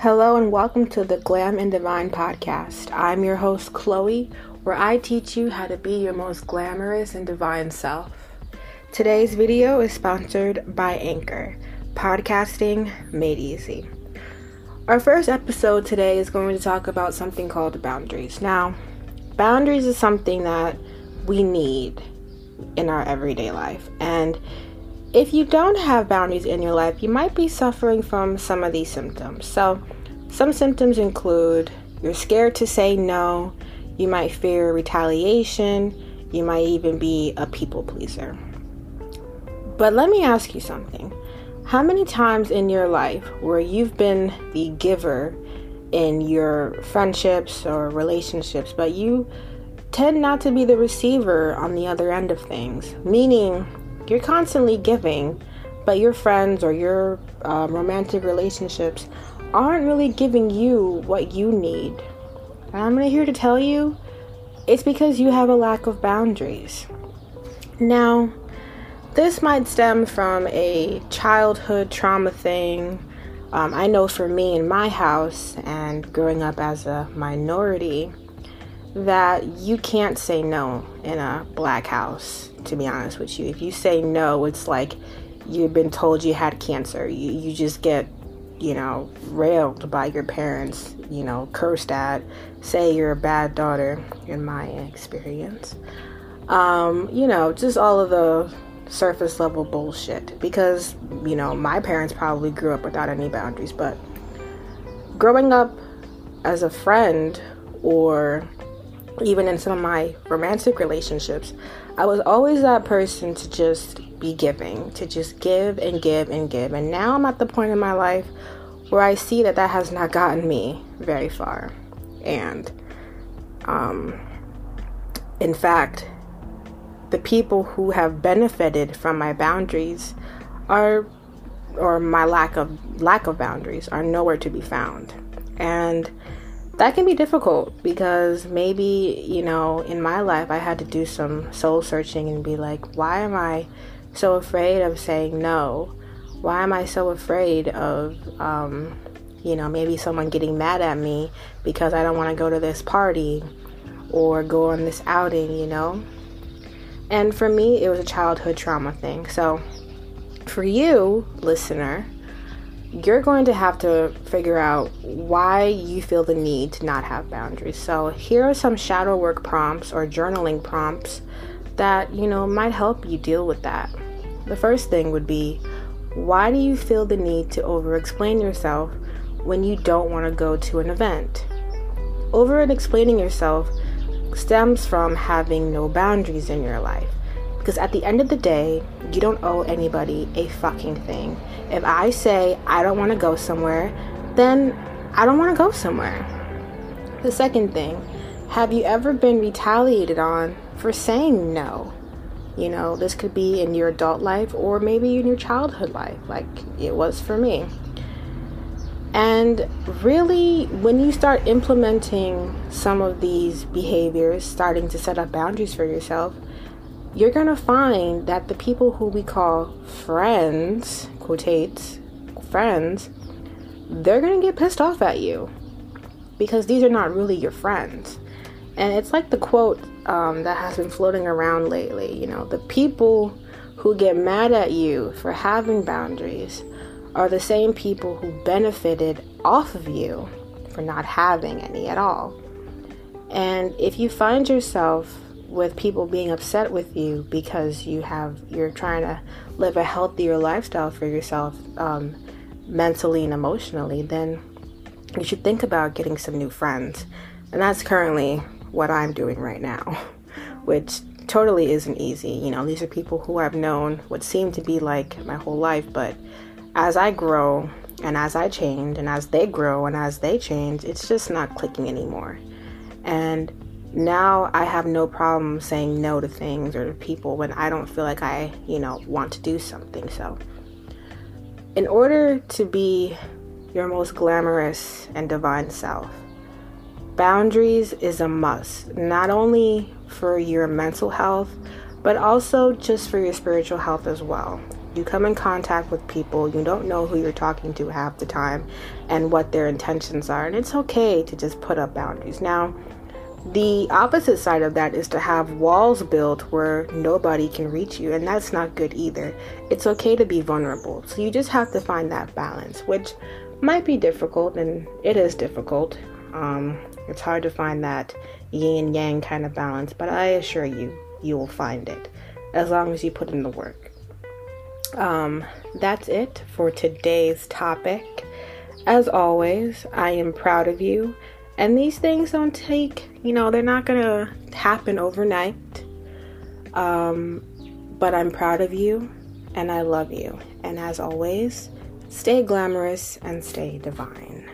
Hello and welcome to the Glam and Divine podcast. I'm your host, Chloe, where I teach you how to be your most glamorous and divine self. Today's video is sponsored by Anchor, podcasting made easy. Our first episode today is going to talk about something called boundaries. Now, boundaries is something that we need in our everyday life. And if you don't have boundaries in your life, you might be suffering from some of these symptoms. So, some symptoms include you're scared to say no, you might fear retaliation, you might even be a people pleaser. But let me ask you something. How many times in your life where you've been the giver in your friendships or relationships, but you tend not to be the receiver on the other end of things? Meaning, you're constantly giving, but your friends or your uh, romantic relationships aren't really giving you what you need. And I'm here to tell you it's because you have a lack of boundaries. Now, this might stem from a childhood trauma thing. Um, I know for me in my house and growing up as a minority, that you can't say no in a black house, to be honest with you. If you say no, it's like you've been told you had cancer. You, you just get you know, railed by your parents, you know, cursed at, say you're a bad daughter, in my experience. Um, you know, just all of the surface level bullshit. Because, you know, my parents probably grew up without any boundaries, but growing up as a friend or even in some of my romantic relationships, I was always that person to just be giving, to just give and give and give. And now I'm at the point in my life where I see that that has not gotten me very far. And um, in fact, the people who have benefited from my boundaries are or my lack of lack of boundaries are nowhere to be found. And that can be difficult because maybe, you know, in my life I had to do some soul searching and be like, why am I so afraid of saying no? Why am I so afraid of, um, you know, maybe someone getting mad at me because I don't want to go to this party or go on this outing, you know? And for me, it was a childhood trauma thing. So, for you, listener, you're going to have to figure out why you feel the need to not have boundaries. So, here are some shadow work prompts or journaling prompts that, you know, might help you deal with that. The first thing would be why do you feel the need to over explain yourself when you don't want to go to an event? Over explaining yourself stems from having no boundaries in your life. Because at the end of the day, you don't owe anybody a fucking thing. If I say I don't want to go somewhere, then I don't want to go somewhere. The second thing, have you ever been retaliated on for saying no? You know, this could be in your adult life or maybe in your childhood life, like it was for me. And really, when you start implementing some of these behaviors, starting to set up boundaries for yourself, you're going to find that the people who we call friends, quotates, friends, they're going to get pissed off at you because these are not really your friends. And it's like the quote um, that has been floating around lately. You know, the people who get mad at you for having boundaries are the same people who benefited off of you for not having any at all. And if you find yourself with people being upset with you because you have you're trying to live a healthier lifestyle for yourself um, mentally and emotionally, then you should think about getting some new friends. And that's currently what I'm doing right now, which totally isn't easy. You know, these are people who I've known what seemed to be like my whole life, but as I grow and as I change and as they grow and as they change, it's just not clicking anymore. And now I have no problem saying no to things or to people when I don't feel like I, you know, want to do something. So, in order to be your most glamorous and divine self, boundaries is a must, not only for your mental health, but also just for your spiritual health as well. You come in contact with people, you don't know who you're talking to half the time and what their intentions are, and it's okay to just put up boundaries. Now, the opposite side of that is to have walls built where nobody can reach you, and that's not good either. It's okay to be vulnerable. So you just have to find that balance, which might be difficult, and it is difficult. Um, it's hard to find that yin and yang kind of balance, but I assure you, you will find it as long as you put in the work. Um, that's it for today's topic. As always, I am proud of you, and these things don't take, you know, they're not gonna happen overnight. Um, but I'm proud of you, and I love you. And as always, stay glamorous and stay divine.